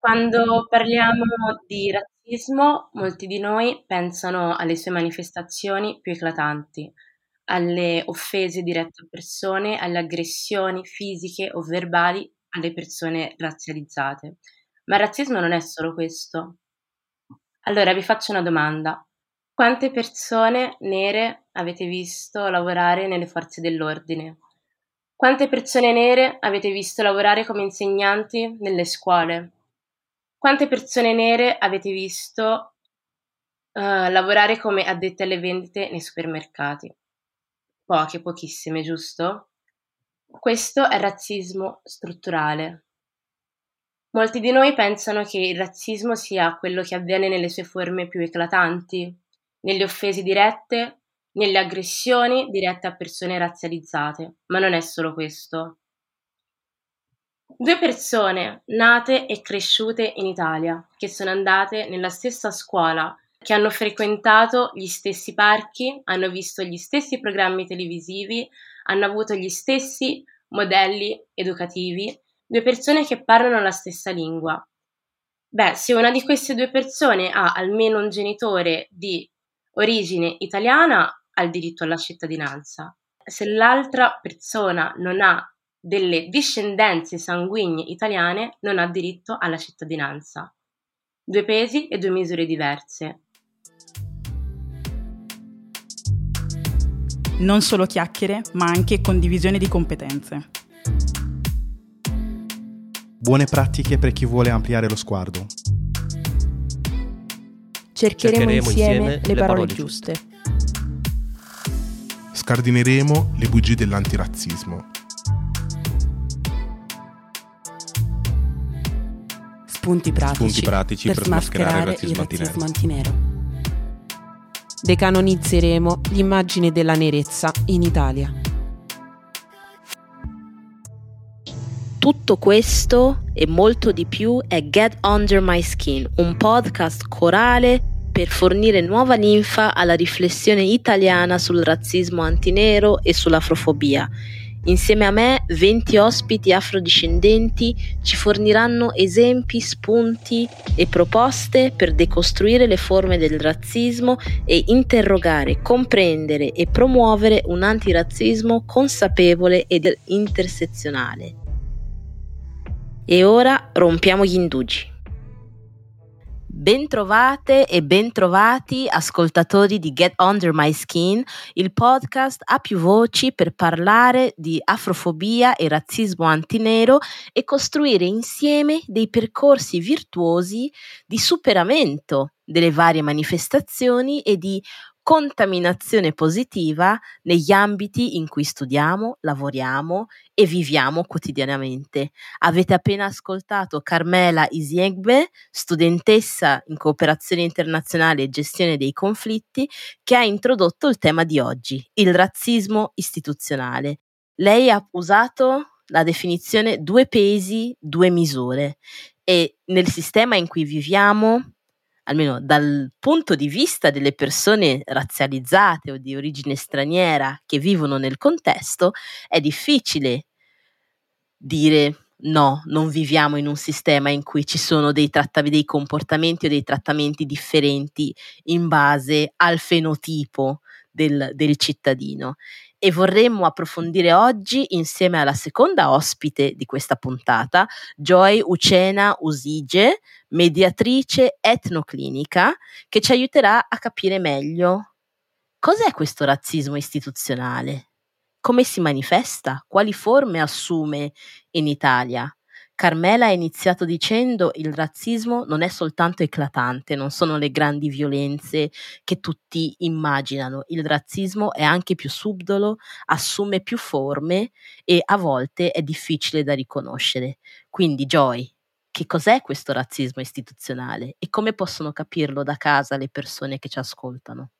Quando parliamo di razzismo, molti di noi pensano alle sue manifestazioni più eclatanti, alle offese dirette a persone, alle aggressioni fisiche o verbali alle persone razzializzate. Ma il razzismo non è solo questo. Allora vi faccio una domanda. Quante persone nere avete visto lavorare nelle forze dell'ordine? Quante persone nere avete visto lavorare come insegnanti nelle scuole? Quante persone nere avete visto uh, lavorare come addette alle vendite nei supermercati? Poche, pochissime, giusto? Questo è razzismo strutturale. Molti di noi pensano che il razzismo sia quello che avviene nelle sue forme più eclatanti, nelle offese dirette, nelle aggressioni dirette a persone razzializzate, ma non è solo questo. Due persone nate e cresciute in Italia, che sono andate nella stessa scuola, che hanno frequentato gli stessi parchi, hanno visto gli stessi programmi televisivi, hanno avuto gli stessi modelli educativi, due persone che parlano la stessa lingua. Beh, se una di queste due persone ha almeno un genitore di origine italiana, ha il diritto alla cittadinanza. Se l'altra persona non ha delle discendenze sanguigne italiane, non ha diritto alla cittadinanza. Due pesi e due misure diverse. Non solo chiacchiere, ma anche condivisione di competenze. Buone pratiche per chi vuole ampliare lo sguardo. Cercheremo, Cercheremo insieme, insieme, le parole, parole giuste. Scardineremo le bugie dell'antirazzismo. Spunti pratici, Spunti pratici per, per smascherare il razzismo, il razzismo antinero. Decanonizzeremo l'immagine della nerezza in Italia. Tutto questo e molto di più è Get Under My Skin, un podcast corale per fornire nuova linfa alla riflessione italiana sul razzismo antinero e sull'afrofobia. Insieme a me, 20 ospiti afrodiscendenti ci forniranno esempi, spunti e proposte per decostruire le forme del razzismo e interrogare, comprendere e promuovere un antirazzismo consapevole ed intersezionale. E ora rompiamo gli indugi. Bentrovate e bentrovati ascoltatori di Get Under My Skin, il podcast a più voci per parlare di afrofobia e razzismo antinero e costruire insieme dei percorsi virtuosi di superamento delle varie manifestazioni e di contaminazione positiva negli ambiti in cui studiamo, lavoriamo e viviamo quotidianamente. Avete appena ascoltato Carmela Isiegbe, studentessa in cooperazione internazionale e gestione dei conflitti, che ha introdotto il tema di oggi, il razzismo istituzionale. Lei ha usato la definizione due pesi, due misure e nel sistema in cui viviamo almeno dal punto di vista delle persone razzializzate o di origine straniera che vivono nel contesto, è difficile dire no, non viviamo in un sistema in cui ci sono dei, trattavi, dei comportamenti o dei trattamenti differenti in base al fenotipo del, del cittadino e vorremmo approfondire oggi insieme alla seconda ospite di questa puntata, Joy Ucena Usige, mediatrice etnoclinica, che ci aiuterà a capire meglio cos'è questo razzismo istituzionale, come si manifesta, quali forme assume in Italia Carmela ha iniziato dicendo il razzismo non è soltanto eclatante, non sono le grandi violenze che tutti immaginano, il razzismo è anche più subdolo, assume più forme e a volte è difficile da riconoscere. Quindi Joy, che cos'è questo razzismo istituzionale e come possono capirlo da casa le persone che ci ascoltano?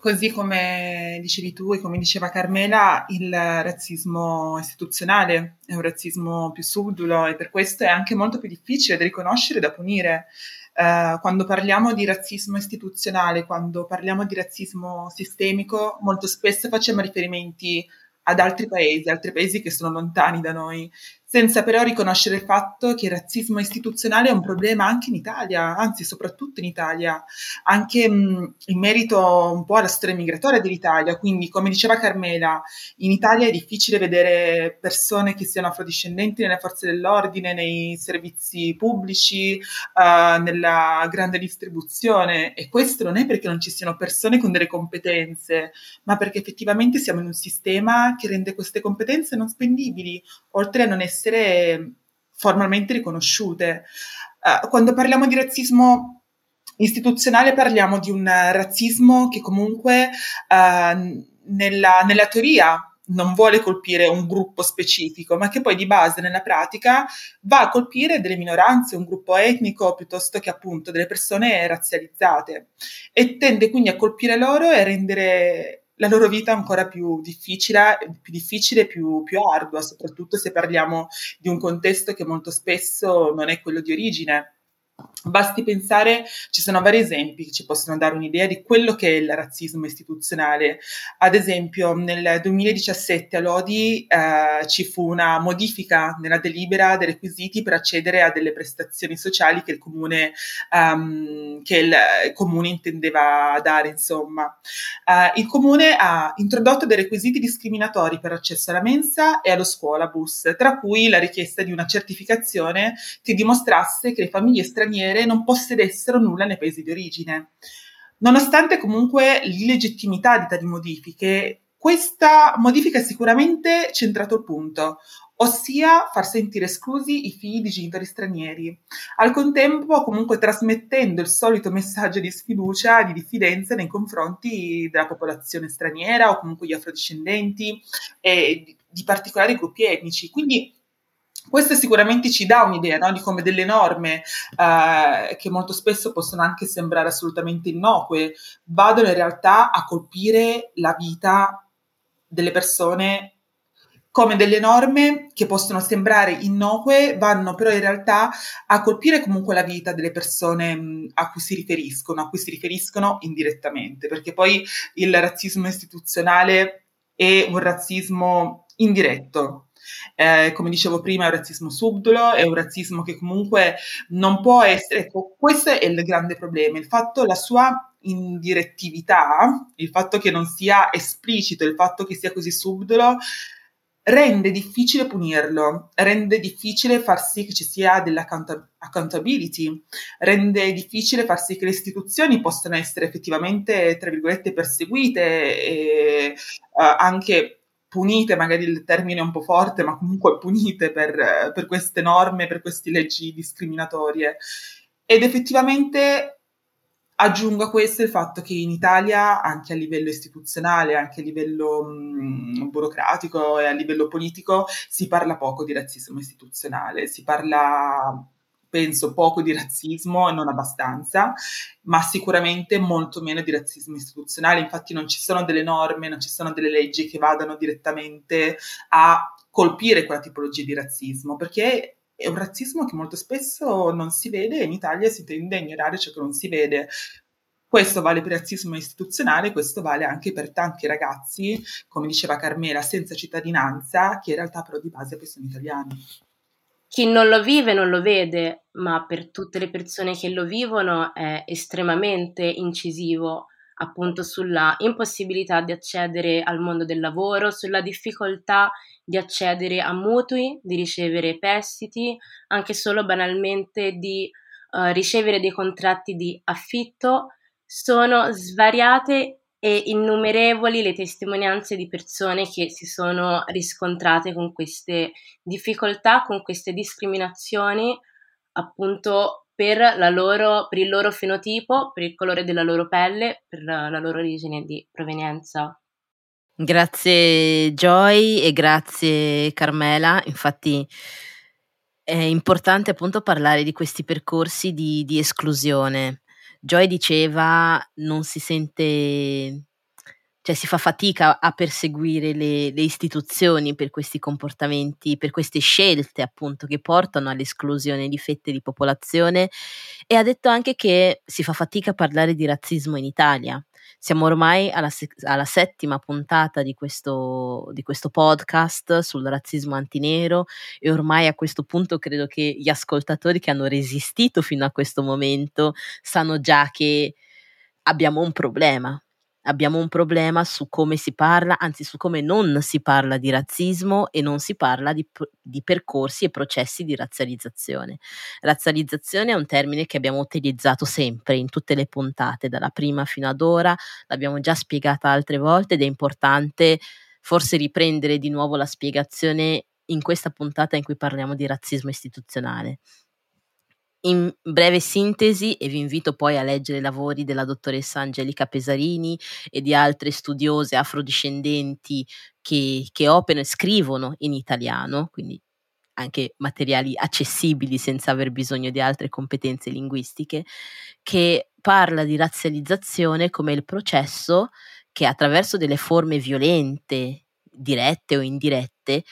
Così come dicevi tu e come diceva Carmela, il razzismo istituzionale è un razzismo più subdolo e per questo è anche molto più difficile da riconoscere e da punire. Uh, quando parliamo di razzismo istituzionale, quando parliamo di razzismo sistemico, molto spesso facciamo riferimenti ad altri paesi, altri paesi che sono lontani da noi. Senza però riconoscere il fatto che il razzismo istituzionale è un problema anche in Italia, anzi soprattutto in Italia, anche mh, in merito un po' alla storia migratoria dell'Italia. Quindi, come diceva Carmela, in Italia è difficile vedere persone che siano afrodiscendenti nelle forze dell'ordine, nei servizi pubblici, uh, nella grande distribuzione e questo non è perché non ci siano persone con delle competenze, ma perché effettivamente siamo in un sistema che rende queste competenze non spendibili, oltre a non essere essere formalmente riconosciute. Uh, quando parliamo di razzismo istituzionale parliamo di un razzismo che comunque uh, nella, nella teoria non vuole colpire un gruppo specifico, ma che poi di base nella pratica va a colpire delle minoranze, un gruppo etnico piuttosto che appunto delle persone razzializzate e tende quindi a colpire loro e a rendere la loro vita ancora più difficile, più difficile, più, più ardua, soprattutto se parliamo di un contesto che molto spesso non è quello di origine. Basti pensare, ci sono vari esempi che ci possono dare un'idea di quello che è il razzismo istituzionale. Ad esempio, nel 2017 a Lodi eh, ci fu una modifica nella delibera dei requisiti per accedere a delle prestazioni sociali che il comune, um, che il comune intendeva dare. Insomma, uh, il comune ha introdotto dei requisiti discriminatori per accesso alla mensa e allo scuolabus, tra cui la richiesta di una certificazione che dimostrasse che le famiglie straniere straniere non possedessero nulla nei paesi di origine. Nonostante comunque l'illegittimità di tali modifiche, questa modifica è sicuramente centrato il punto, ossia far sentire esclusi i figli di genitori stranieri, al contempo comunque trasmettendo il solito messaggio di sfiducia, di diffidenza nei confronti della popolazione straniera o comunque gli afrodiscendenti e di particolari gruppi etnici. Quindi questo sicuramente ci dà un'idea no? di come delle norme eh, che molto spesso possono anche sembrare assolutamente innocue vadano in realtà a colpire la vita delle persone come delle norme che possono sembrare innocue vanno però in realtà a colpire comunque la vita delle persone mh, a cui si riferiscono, a cui si riferiscono indirettamente, perché poi il razzismo istituzionale è un razzismo indiretto, eh, come dicevo prima, è un razzismo subdolo, è un razzismo che comunque non può essere. Ecco, questo è il grande problema, il fatto, la sua indirettività, il fatto che non sia esplicito, il fatto che sia così subdolo, rende difficile punirlo, rende difficile far sì che ci sia dell'accountability, rende difficile far sì che le istituzioni possano essere effettivamente, tra virgolette, perseguite e uh, anche punite, magari il termine è un po' forte, ma comunque punite per, per queste norme, per queste leggi discriminatorie. Ed effettivamente Aggiungo a questo il fatto che in Italia, anche a livello istituzionale, anche a livello mh, burocratico e a livello politico, si parla poco di razzismo istituzionale, si parla penso poco di razzismo, non abbastanza, ma sicuramente molto meno di razzismo istituzionale. Infatti non ci sono delle norme, non ci sono delle leggi che vadano direttamente a colpire quella tipologia di razzismo, perché è un razzismo che molto spesso non si vede e in Italia si tende a ignorare ciò che non si vede. Questo vale per il razzismo istituzionale, questo vale anche per tanti ragazzi, come diceva Carmela, senza cittadinanza, che in realtà però di base poi sono italiani chi non lo vive non lo vede, ma per tutte le persone che lo vivono è estremamente incisivo appunto sulla impossibilità di accedere al mondo del lavoro, sulla difficoltà di accedere a mutui, di ricevere prestiti, anche solo banalmente di uh, ricevere dei contratti di affitto, sono svariate e innumerevoli le testimonianze di persone che si sono riscontrate con queste difficoltà, con queste discriminazioni, appunto per, loro, per il loro fenotipo, per il colore della loro pelle, per la, la loro origine di provenienza. Grazie Joy e grazie Carmela, infatti è importante appunto parlare di questi percorsi di, di esclusione Joy diceva non si sente, cioè si fa fatica a perseguire le, le istituzioni per questi comportamenti, per queste scelte appunto che portano all'esclusione di fette di popolazione. E ha detto anche che si fa fatica a parlare di razzismo in Italia Siamo ormai alla, se- alla settima puntata di questo, di questo, podcast sul razzismo antinero e ormai a questo punto credo che gli ascoltatori che hanno resistito fino a questo momento sanno già che abbiamo un problema abbiamo un problema su come si parla, anzi su come non si parla di razzismo e non si parla di, di, percorsi e processi di razzializzazione. Razzializzazione è un termine che abbiamo utilizzato sempre in tutte le puntate, dalla prima fino ad ora, l'abbiamo già spiegata altre volte ed è importante forse riprendere di nuovo la spiegazione in questa puntata in cui parliamo di razzismo istituzionale. In breve sintesi, e vi invito poi a leggere i lavori della dottoressa Angelica Pesarini e di altre studiose afrodiscendenti che, che operano e scrivono in italiano, quindi anche materiali accessibili senza aver bisogno di altre competenze linguistiche, che parla di razzializzazione come il processo che attraverso delle forme violente, dirette o indirette,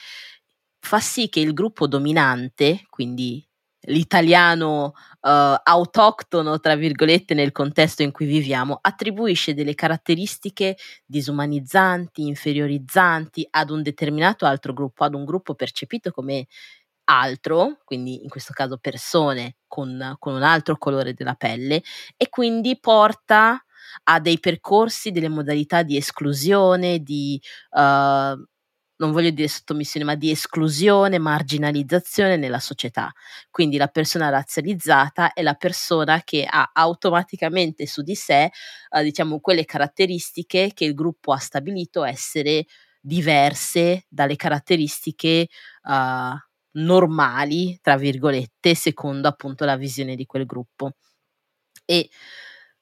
fa sì che il gruppo dominante, quindi l'italiano uh, autoctono, tra virgolette, nel contesto in cui viviamo, attribuisce delle caratteristiche disumanizzanti, inferiorizzanti ad un determinato altro gruppo, ad un gruppo percepito come altro, quindi in questo caso persone con, con un altro colore della pelle, e quindi porta a dei percorsi, delle modalità di esclusione, di uh, non voglio dire sottomissione, ma di esclusione, marginalizzazione nella società. Quindi la persona razzializzata è la persona che ha automaticamente su di sé, eh, diciamo, quelle caratteristiche che il gruppo ha stabilito essere diverse dalle caratteristiche uh, normali, tra virgolette, secondo appunto la visione di quel gruppo. E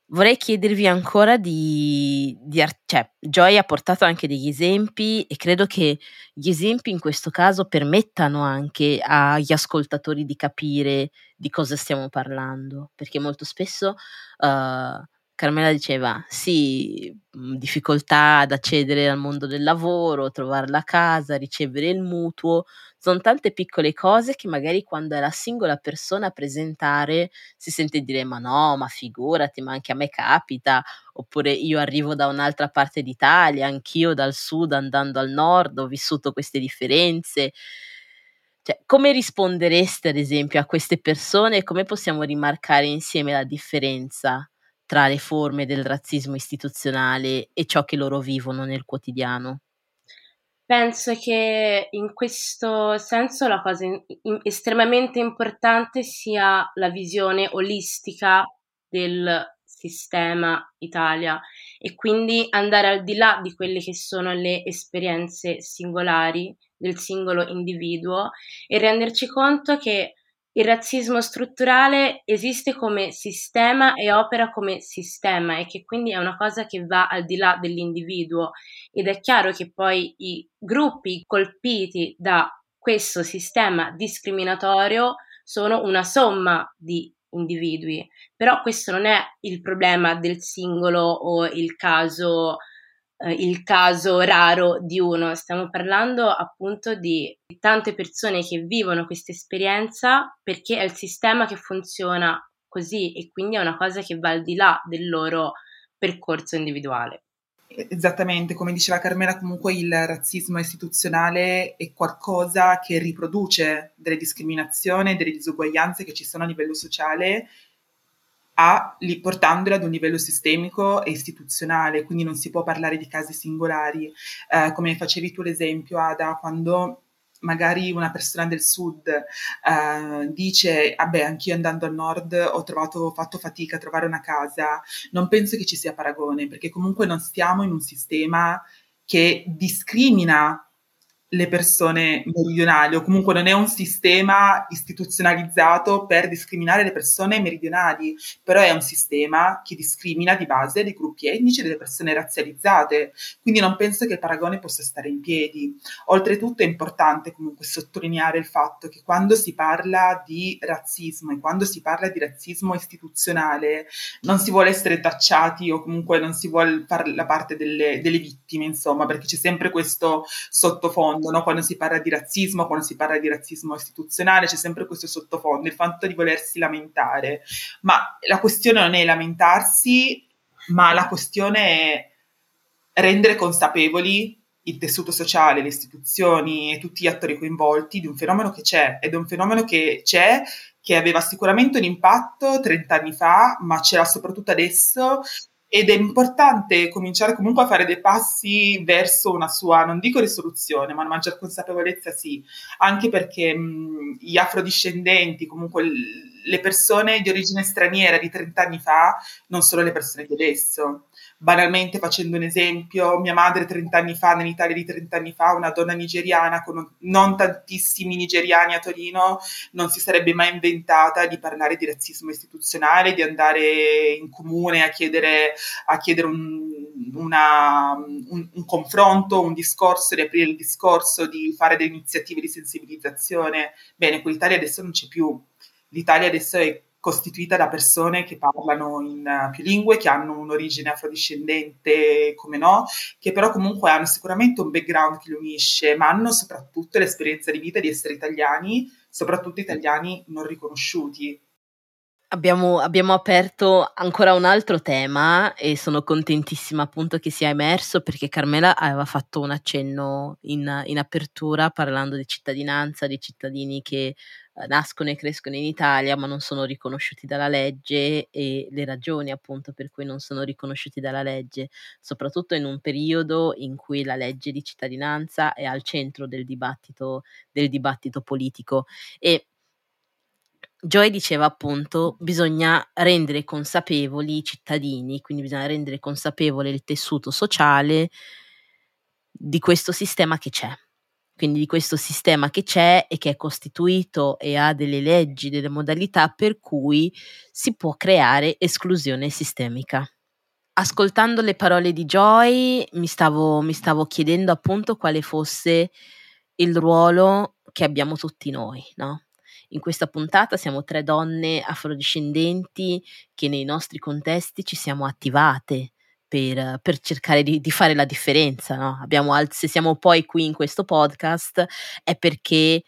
Vorrei chiedervi ancora di, di cioè, Joy ha portato anche degli esempi e credo che gli esempi in questo caso permettano anche agli ascoltatori di capire di cosa stiamo parlando, perché molto spesso uh, Carmela diceva sì, mhmm, difficoltà ad accedere al mondo del lavoro, trovare la casa, ricevere il mutuo, sono tante piccole cose che magari quando è la singola persona a presentare si sente dire ma no, ma figurati, ma anche a me capita, oppure io arrivo da un'altra parte d'Italia, anch'io dal sud andando al nord ho vissuto queste differenze. Cioè, come rispondereste ad esempio a queste persone e come possiamo rimarcare insieme la differenza? tra le forme del razzismo istituzionale e ciò che loro vivono nel quotidiano? Penso che in questo senso la cosa in, in, estremamente importante sia la visione olistica del sistema Italia e quindi andare al di là di quelle che sono le esperienze singolari del singolo individuo e renderci conto che il razzismo strutturale esiste come sistema e opera come sistema e che quindi è una cosa che va al di là dell'individuo. Ed è chiaro che poi i gruppi colpiti da questo sistema discriminatorio sono una somma di individui, però questo non è il problema del singolo o il caso eh, il caso raro di uno, stiamo parlando appunto di tante persone che vivono questa esperienza perché è il sistema che funziona così e quindi è una cosa che va al di là del loro percorso individuale. Esattamente, come diceva Carmela, comunque il razzismo istituzionale è qualcosa che riproduce delle discriminazioni, delle disuguaglianze che ci sono a livello sociale a, li, ad un livello sistemico e istituzionale, quindi non si può parlare di casi singolari. Eh, come facevi tu l'esempio, Ada, quando magari una persona del sud eh, dice vabbè anch'io andando al nord ho trovato, fatto fatica a trovare una casa, non penso che ci sia paragone perché comunque non stiamo in un sistema che discrimina le persone meridionali o comunque non è un sistema istituzionalizzato per discriminare le persone meridionali, però è un sistema che discrimina di base dei gruppi etnici e delle persone razzializzate, quindi non penso che il paragone possa stare in piedi. Oltretutto è importante comunque sottolineare il fatto che quando si parla di razzismo e quando si parla di razzismo istituzionale non si vuole essere tacciati o comunque non si vuole fare la parte delle, delle vittime, insomma, perché c'è sempre questo sottofondo sottofondo, no? quando si parla di razzismo, quando si parla di razzismo istituzionale, c'è sempre questo sottofondo, il fatto di volersi lamentare. Ma la questione non è lamentarsi ma la questione è rendere consapevoli il tessuto sociale, le istituzioni e tutti gli attori coinvolti di un fenomeno che c'è ed è un fenomeno che c'è che aveva sicuramente un impatto 30 anni fa, ma c'era soprattutto adesso ed è importante cominciare comunque a fare dei passi verso una sua, non dico risoluzione, ma una maggior consapevolezza sì, anche perché mh, gli afrodiscendenti, comunque l- le persone di origine straniera di 30 anni fa, non sono le persone di adesso banalmente facendo un esempio, mia madre 30 anni fa, nell'Italia di 30 anni fa, una donna nigeriana con non tantissimi nigeriani a Torino, non si sarebbe mai inventata di parlare di razzismo istituzionale, di andare in comune a chiedere, a chiedere un, una, un, un confronto, un discorso, di aprire il discorso, di fare delle iniziative di sensibilizzazione. Bene, quell'Italia adesso non c'è più. L'Italia adesso è costituita da persone che parlano in uh, più lingue, che hanno un'origine afrodiscendente, come no, che però comunque hanno sicuramente un background che li unisce, ma hanno soprattutto l'esperienza di vita di essere italiani, soprattutto italiani non riconosciuti. Abbiamo, abbiamo, aperto ancora un altro tema e sono contentissima appunto che sia emerso perché Carmela aveva fatto un accenno in, in apertura parlando di cittadinanza, di cittadini che eh, nascono e crescono in Italia ma non sono riconosciuti dalla legge e le ragioni appunto per cui non sono riconosciuti dalla legge, soprattutto in un periodo in cui la legge di cittadinanza è al centro del dibattito, del dibattito politico. E Joy diceva appunto bisogna rendere consapevoli i cittadini, quindi bisogna rendere consapevole il tessuto sociale di questo sistema che c'è quindi di questo sistema che c'è e che è costituito e ha delle leggi, delle modalità per cui si può creare esclusione sistemica. Ascoltando le parole di Joy mi stavo, mi stavo chiedendo appunto quale fosse il ruolo che abbiamo tutti noi, no? In questa puntata siamo tre donne afrodiscendenti che nei nostri contesti ci siamo attivate, per, per cercare di, di, fare la differenza. No? Abbiamo, se siamo poi qui in questo podcast è perché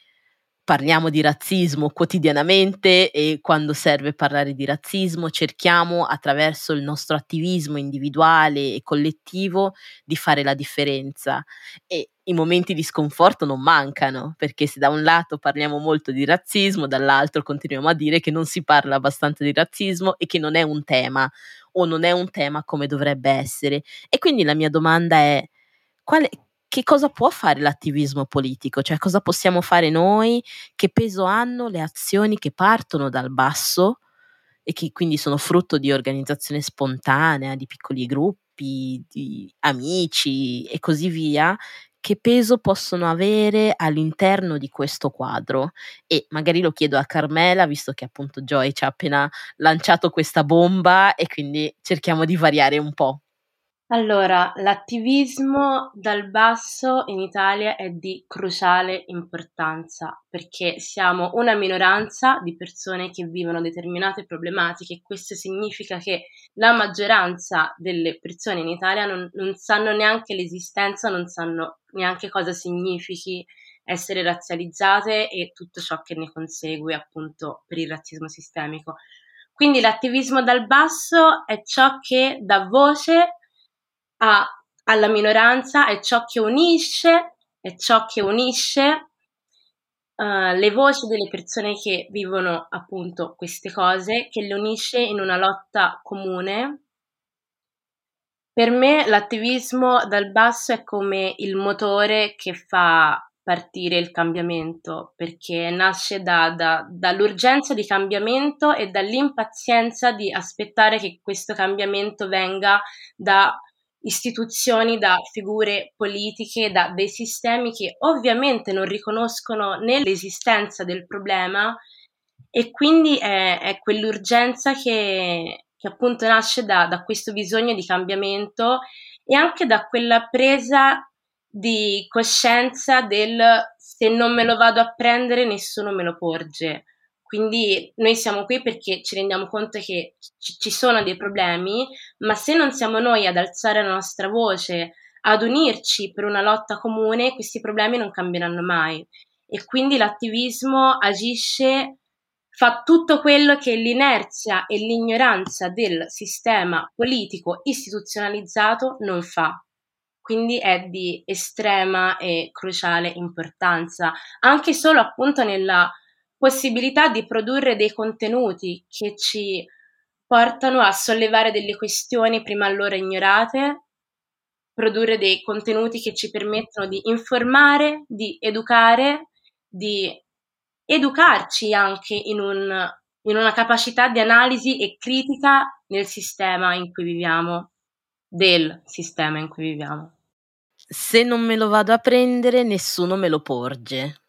parliamo di razzismo quotidianamente e quando serve parlare di razzismo cerchiamo attraverso il nostro attivismo individuale e collettivo di fare la differenza. E i momenti di sconforto non mancano perché se da un lato parliamo molto di razzismo dall'altro continuiamo a dire che non si parla abbastanza di razzismo e che non è un tema o non è un tema come dovrebbe essere. E quindi la mia domanda è quale, che cosa può fare l'attivismo politico, cioè cosa possiamo fare noi, che peso hanno le azioni che partono dal basso e che quindi sono frutto di organizzazione spontanea, di piccoli gruppi, di amici e così via, che peso possono avere all'interno di questo quadro? E magari lo chiedo a Carmela visto che appunto Joy ci ha appena lanciato questa bomba e quindi cerchiamo di variare un po'. Allora, l'attivismo dal basso in Italia è di cruciale importanza perché siamo una minoranza di persone che vivono determinate problematiche e questo significa che la maggioranza delle persone in Italia non, non sanno neanche l'esistenza, non sanno neanche cosa significhi essere razzializzate e tutto ciò che ne consegue appunto per il razzismo sistemico. Quindi l'attivismo dal basso è ciò che dà voce a, alla minoranza è ciò che unisce, è ciò che unisce uh, le voci delle persone che vivono appunto queste cose, che le unisce in una lotta comune. Per me l'attivismo dal basso è come il motore che fa partire il cambiamento, perché nasce da, da, dall'urgenza di cambiamento e dall'impazienza di aspettare che questo cambiamento venga da istituzioni, da figure politiche, da dei sistemi che ovviamente non riconoscono né l'esistenza del problema e quindi è, è quell'urgenza che, che, appunto nasce da, da questo bisogno di cambiamento e anche da quella presa di coscienza del se non me lo vado a prendere nessuno me lo porge. Quindi noi siamo qui perché ci rendiamo conto che ci sono dei problemi, ma se non siamo noi ad alzare la nostra voce, ad unirci per una lotta comune, questi problemi non cambieranno mai. E quindi l'attivismo agisce fa tutto quello che l'inerzia e l'ignoranza del sistema politico istituzionalizzato non fa. Quindi è di estrema e cruciale importanza, anche solo appunto nella possibilità di produrre dei contenuti che ci portano a sollevare delle questioni prima allora ignorate, produrre dei contenuti che ci permettono di informare, di educare, di educarci anche in, un, in una capacità di analisi e critica nel sistema in cui viviamo, del sistema in cui viviamo. Se non me lo vado a prendere, nessuno me lo porge.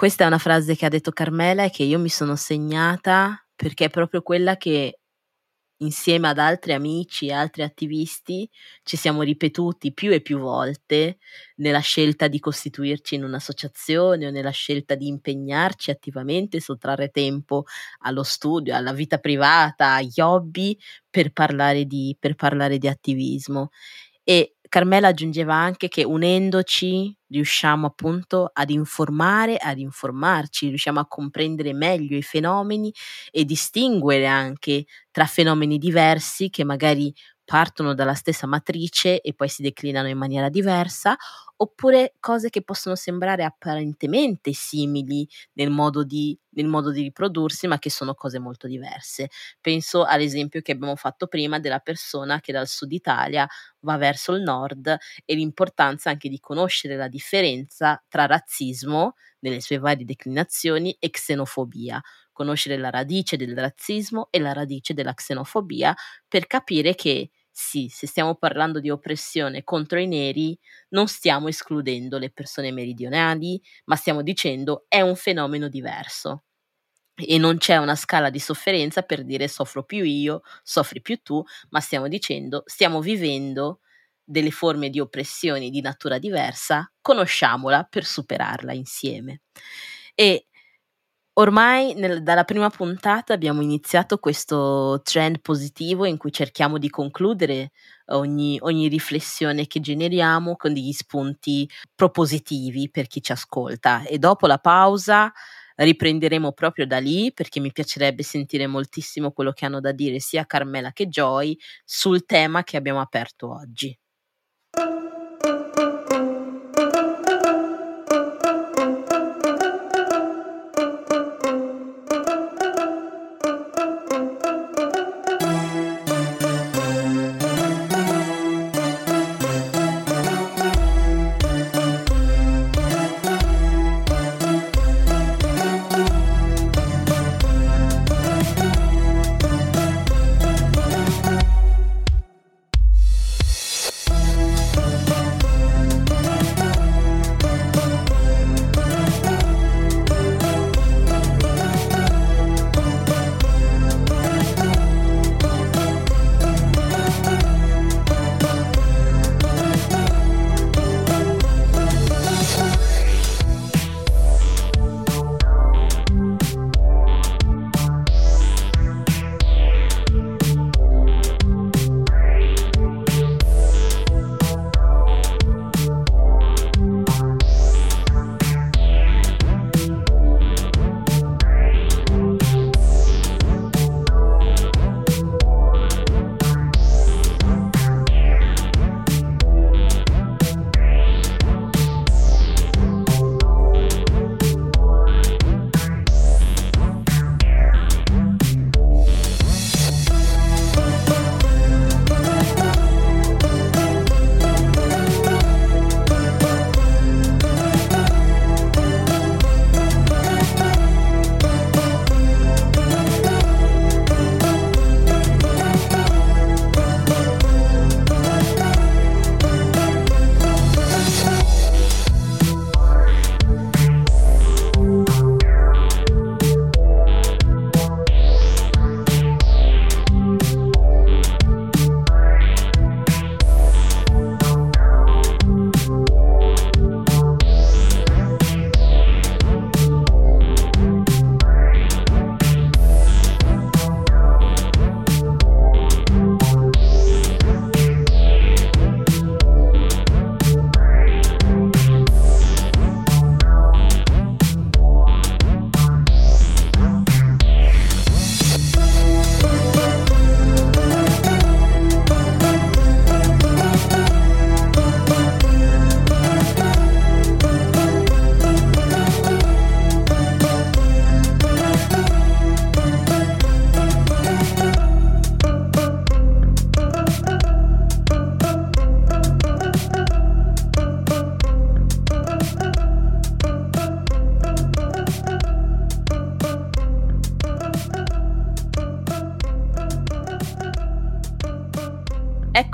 Questa è una frase che ha detto Carmela e che io mi sono segnata perché è proprio quella che insieme ad altri amici e altri attivisti ci siamo ripetuti più e più volte nella scelta di costituirci in un'associazione o nella scelta di impegnarci attivamente, sottrarre tempo allo studio, alla vita privata, agli hobby per parlare di, per parlare di attivismo. E Carmela aggiungeva anche che unendoci riusciamo appunto ad informare, ad informarci, riusciamo a comprendere meglio i fenomeni e distinguere anche tra fenomeni diversi che magari partono dalla stessa matrice e poi si declinano in maniera diversa, oppure cose che possono sembrare apparentemente simili nel modo, di, nel modo di riprodursi, ma che sono cose molto diverse. Penso all'esempio che abbiamo fatto prima della persona che dal sud Italia va verso il nord e l'importanza anche di conoscere la differenza tra razzismo nelle sue varie declinazioni e xenofobia conoscere la radice del razzismo e la radice della xenofobia per capire che sì, se stiamo parlando di oppressione contro i neri, non stiamo escludendo le persone meridionali, ma stiamo dicendo è un fenomeno diverso. E non c'è una scala di sofferenza per dire soffro più io, soffri più tu, ma stiamo dicendo stiamo vivendo delle forme di oppressione di natura diversa, conosciamola per superarla insieme. E Ormai nel, dalla prima puntata abbiamo iniziato questo trend positivo in cui cerchiamo di concludere ogni, ogni, riflessione che generiamo con degli spunti propositivi per chi ci ascolta e dopo la pausa riprenderemo proprio da lì perché mi piacerebbe sentire moltissimo quello che hanno da dire sia Carmela che Joy sul tema che abbiamo aperto oggi.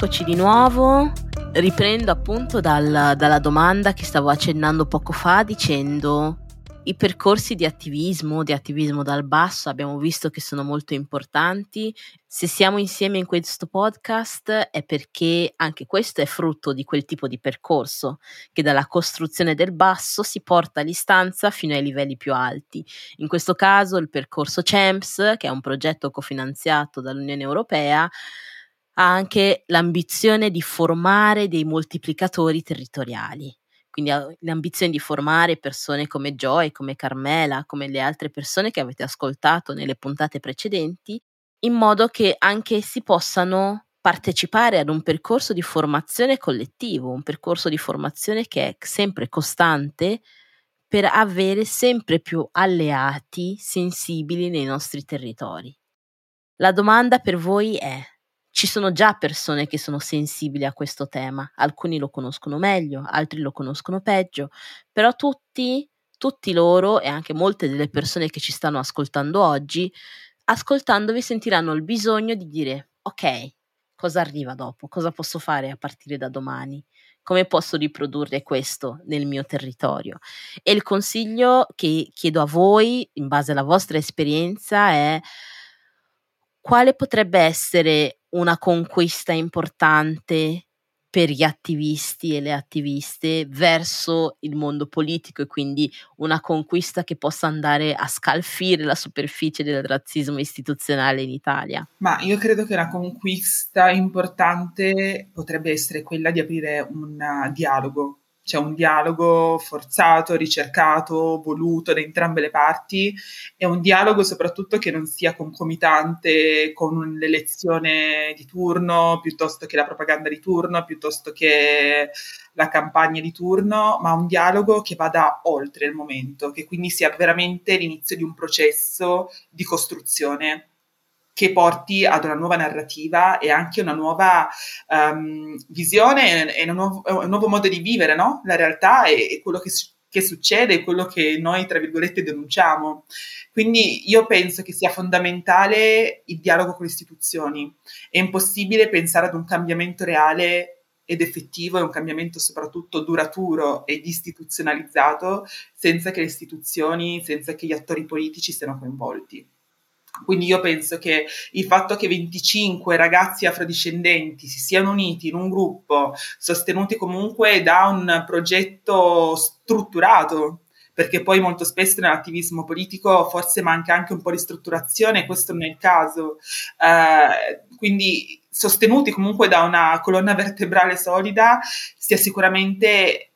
Eccoci di nuovo. Riprendo appunto dal, dalla domanda che stavo accennando poco fa dicendo i percorsi di attivismo, di attivismo dal basso, abbiamo visto che sono molto importanti. Se siamo insieme in questo podcast è perché anche questo è frutto di quel tipo di percorso che dalla costruzione del basso si porta l'istanza fino ai livelli più alti. In questo caso il percorso CEMPS, che è un progetto cofinanziato dall'Unione Europea, ha anche l'ambizione di formare dei moltiplicatori territoriali quindi ha l'ambizione di formare persone come Joy, come Carmela, come le altre persone che avete ascoltato nelle puntate precedenti, in modo che anche essi possano partecipare ad un percorso di formazione collettivo, un percorso di formazione che è sempre costante per avere sempre più alleati sensibili nei nostri territori. La domanda per voi è ci sono già persone che sono sensibili a questo tema, alcuni lo conoscono meglio, altri lo conoscono peggio, però tutti, tutti loro e anche molte delle persone che ci stanno ascoltando oggi, ascoltandovi sentiranno il bisogno di dire ok, cosa arriva dopo, cosa posso fare a partire da domani, come posso riprodurre questo nel mio territorio. E il consiglio che chiedo a voi, in base alla vostra esperienza, è quale potrebbe essere una conquista importante per gli attivisti e le attiviste verso il mondo politico e quindi una conquista che possa andare a scalfire la superficie del razzismo istituzionale in Italia? Ma io credo che una conquista importante potrebbe essere quella di aprire un dialogo c'è un dialogo forzato, ricercato, voluto da entrambe le parti. E un dialogo soprattutto che non sia concomitante con l'elezione di turno piuttosto che la propaganda di turno, piuttosto che la campagna di turno, ma un dialogo che vada oltre il momento, che quindi sia veramente l'inizio di un processo di costruzione che porti ad una nuova narrativa e anche una nuova um, visione e un nuovo, un nuovo, modo di vivere no? la realtà e, e quello che, che succede e quello che noi, tra virgolette, denunciamo. Quindi io penso che sia fondamentale il dialogo con le istituzioni. È impossibile pensare ad un cambiamento reale ed effettivo e un cambiamento soprattutto duraturo ed istituzionalizzato senza che le istituzioni, senza che gli attori politici siano coinvolti. Quindi io penso che il fatto che 25 ragazzi afrodiscendenti si siano uniti in un gruppo, sostenuti comunque da un progetto strutturato, perché poi molto spesso nell'attivismo politico forse manca anche un po' di strutturazione, questo non è il caso. Eh, quindi sostenuti comunque da una colonna vertebrale solida, sia sicuramente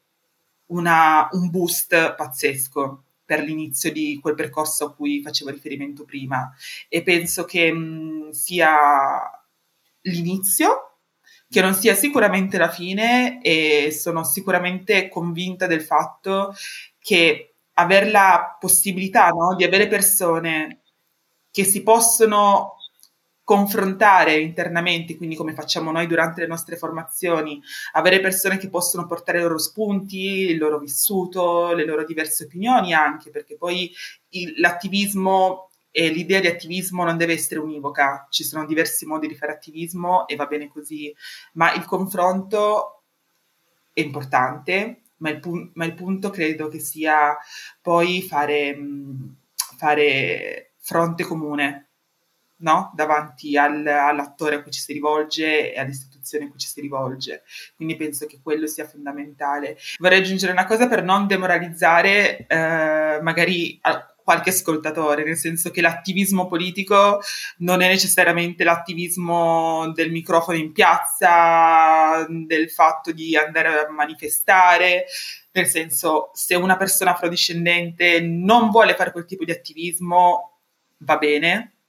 una, un boost pazzesco per l'inizio di quel percorso a cui facevo riferimento prima. E penso che mh, sia l'inizio che non sia sicuramente la fine e sono sicuramente convinta del fatto che avere la possibilità no, di avere persone che si possono confrontare internamente, quindi come facciamo noi durante le nostre formazioni, avere persone che possono portare i loro spunti, il loro vissuto, le loro diverse opinioni anche, perché poi il, l'attivismo e l'idea di attivismo non deve essere univoca, ci sono diversi modi di fare attivismo e va bene così, ma il confronto è importante, ma il, pu- ma il punto credo che sia poi fare, fare fronte comune no? davanti al, all'attore a cui ci si rivolge e all'istituzione a cui ci si rivolge. Quindi penso che quello sia fondamentale. Vorrei aggiungere una cosa per non demoralizzare eh, magari qualche ascoltatore, nel senso che l'attivismo politico non è necessariamente l'attivismo del microfono in piazza, del fatto di andare a manifestare, nel senso se una persona afrodiscendente non vuole fare quel tipo di attivismo va bene,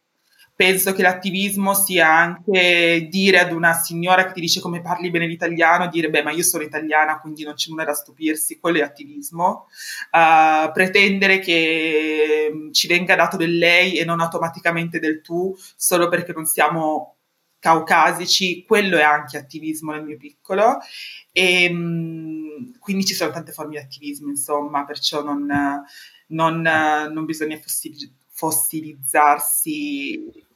penso che l'attivismo sia anche dire ad una signora che ti dice come parli bene l'italiano, dire beh ma io sono italiana quindi non c'è nulla da stupirsi, quello è attivismo, uh, pretendere che mm, ci venga dato del lei e non automaticamente del tu solo perché non siamo caucasici, quello è anche attivismo nel mio piccolo. E um, quindi ci sono tante forme di attivismo insomma, perciò non, non, non bisogna fossilizzarsi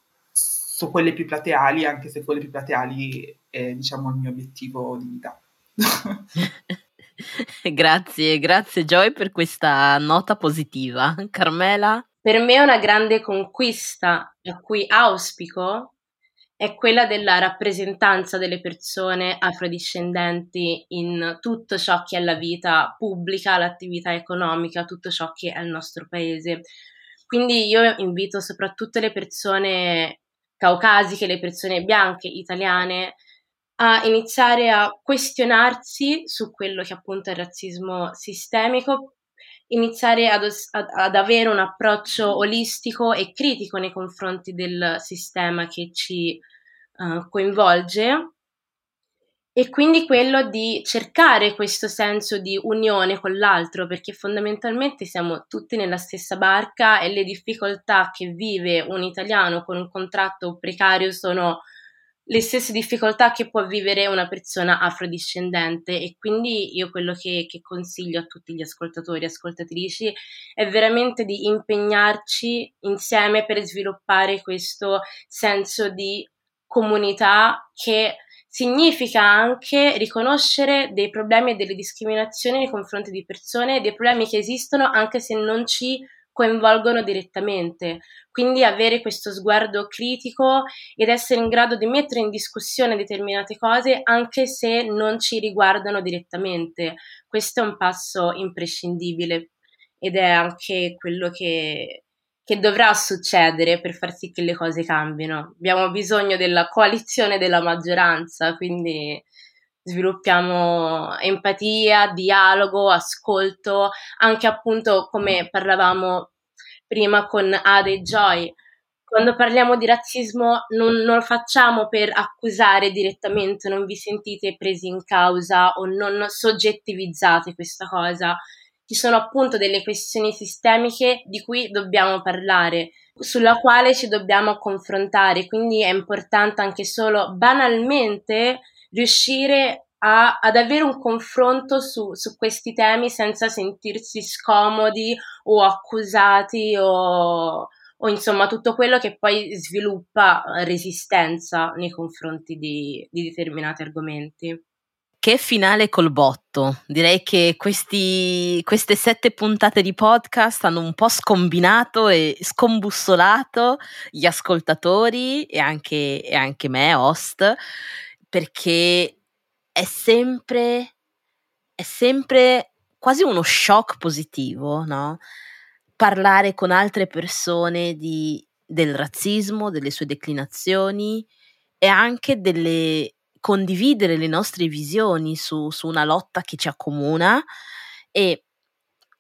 su quelle più plateali, anche se quelle più plateali è diciamo il mio obiettivo di vita. grazie, grazie Joy per questa nota positiva. Carmela? Per me una grande conquista a cui auspico è quella della rappresentanza delle persone afrodiscendenti in tutto ciò che è la vita pubblica, l'attività economica, tutto ciò che è il nostro paese. Quindi io invito soprattutto le persone caucasiche, le persone bianche, italiane, a iniziare a questionarsi su quello che appunto è il razzismo sistemico, iniziare ad, ad, ad, avere un approccio olistico e critico nei confronti del sistema che ci uh, coinvolge e quindi quello di cercare questo senso di unione con l'altro perché fondamentalmente siamo tutti nella stessa barca e le difficoltà che vive un italiano con un contratto precario sono le stesse difficoltà che può vivere una persona afrodiscendente. E quindi io quello che, che consiglio a tutti gli ascoltatori e ascoltatrici è veramente di impegnarci insieme per sviluppare questo senso di comunità che significa anche riconoscere dei problemi e delle discriminazioni nei confronti di persone, dei problemi che esistono anche se non ci coinvolgono direttamente. Quindi avere questo sguardo critico ed essere in grado di mettere in discussione determinate cose anche se non ci riguardano direttamente. Questo è un passo imprescindibile ed è anche quello che, che dovrà succedere per far sì che le cose cambino. Abbiamo bisogno della coalizione della maggioranza, quindi sviluppiamo empatia, dialogo, ascolto, anche appunto come parlavamo prima con Ade e Joy. Quando parliamo di razzismo non, non, lo facciamo per accusare direttamente, non vi sentite presi in causa o non soggettivizzate questa cosa. Ci sono appunto delle questioni sistemiche di cui dobbiamo parlare, sulla quale ci dobbiamo confrontare, quindi è importante anche solo banalmente riuscire a, ad avere un confronto su, su, questi temi senza sentirsi scomodi o accusati o, o, insomma tutto quello che poi sviluppa resistenza nei confronti di, di determinati argomenti. Che finale col botto. Direi che questi, queste sette puntate di podcast hanno un po' scombinato e scombussolato gli ascoltatori e anche, e anche me, host, perché è sempre, è sempre quasi uno shock positivo, no? Parlare con altre persone di, del razzismo, delle sue declinazioni e anche delle, condividere le nostre visioni su, su una lotta che ci accomuna. E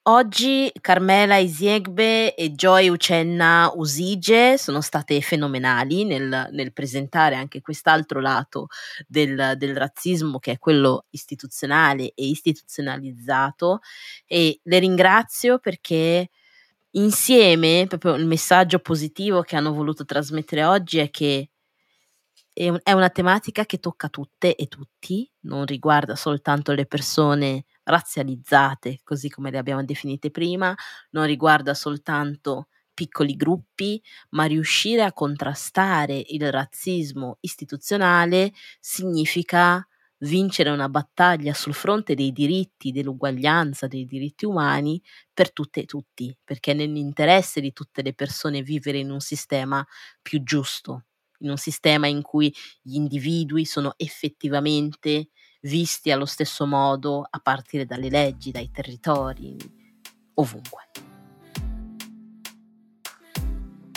Oggi Carmela Isiegbe e Joy Ucenna Usige sono state fenomenali nel, nel presentare anche quest'altro lato del, del, razzismo che è quello istituzionale e istituzionalizzato. E le ringrazio perché insieme proprio il messaggio positivo che hanno voluto trasmettere oggi è che è una tematica che tocca tutte e tutti, non riguarda soltanto le persone razzializzate, così come le abbiamo definite prima, non riguarda soltanto piccoli gruppi, ma riuscire a contrastare il razzismo istituzionale significa vincere una battaglia sul fronte dei diritti, dell'uguaglianza, dei diritti umani per tutte e tutti, perché è nell'interesse di tutte le persone vivere in un sistema più giusto, in un sistema in cui gli individui sono effettivamente visti allo stesso modo a partire dalle leggi, dai territori, ovunque.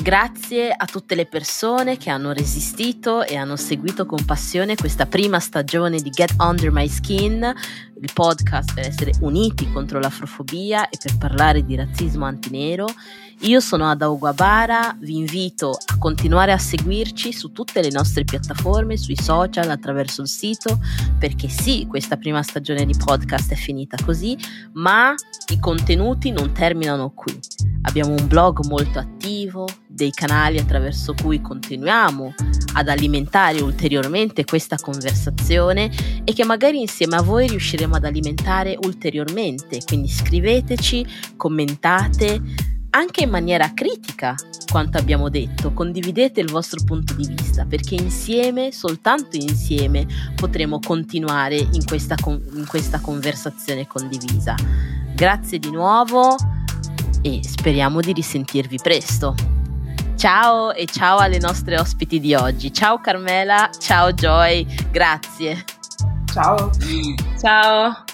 Grazie a tutte le persone che hanno resistito e hanno seguito con passione questa prima stagione di Get Under My Skin, il podcast per essere uniti contro l'afrofobia e per parlare di razzismo antinero io sono Ada Uguabara, vi invito a continuare a seguirci su tutte le nostre piattaforme, sui social, attraverso il sito, perché sì, questa prima stagione di podcast è finita così, ma i contenuti non terminano qui. Abbiamo un blog molto attivo, dei canali attraverso cui continuiamo ad alimentare ulteriormente questa conversazione e che magari insieme a voi riusciremo ad alimentare ulteriormente. Quindi scriveteci, commentate, anche in maniera critica quanto abbiamo detto, condividete il vostro punto di vista perché insieme, soltanto insieme, potremo continuare in questa, in questa conversazione condivisa. Grazie di nuovo e speriamo di risentirvi presto. Ciao e ciao alle nostre ospiti di oggi. Ciao Carmela, ciao Joy, grazie. Ciao. Ciao.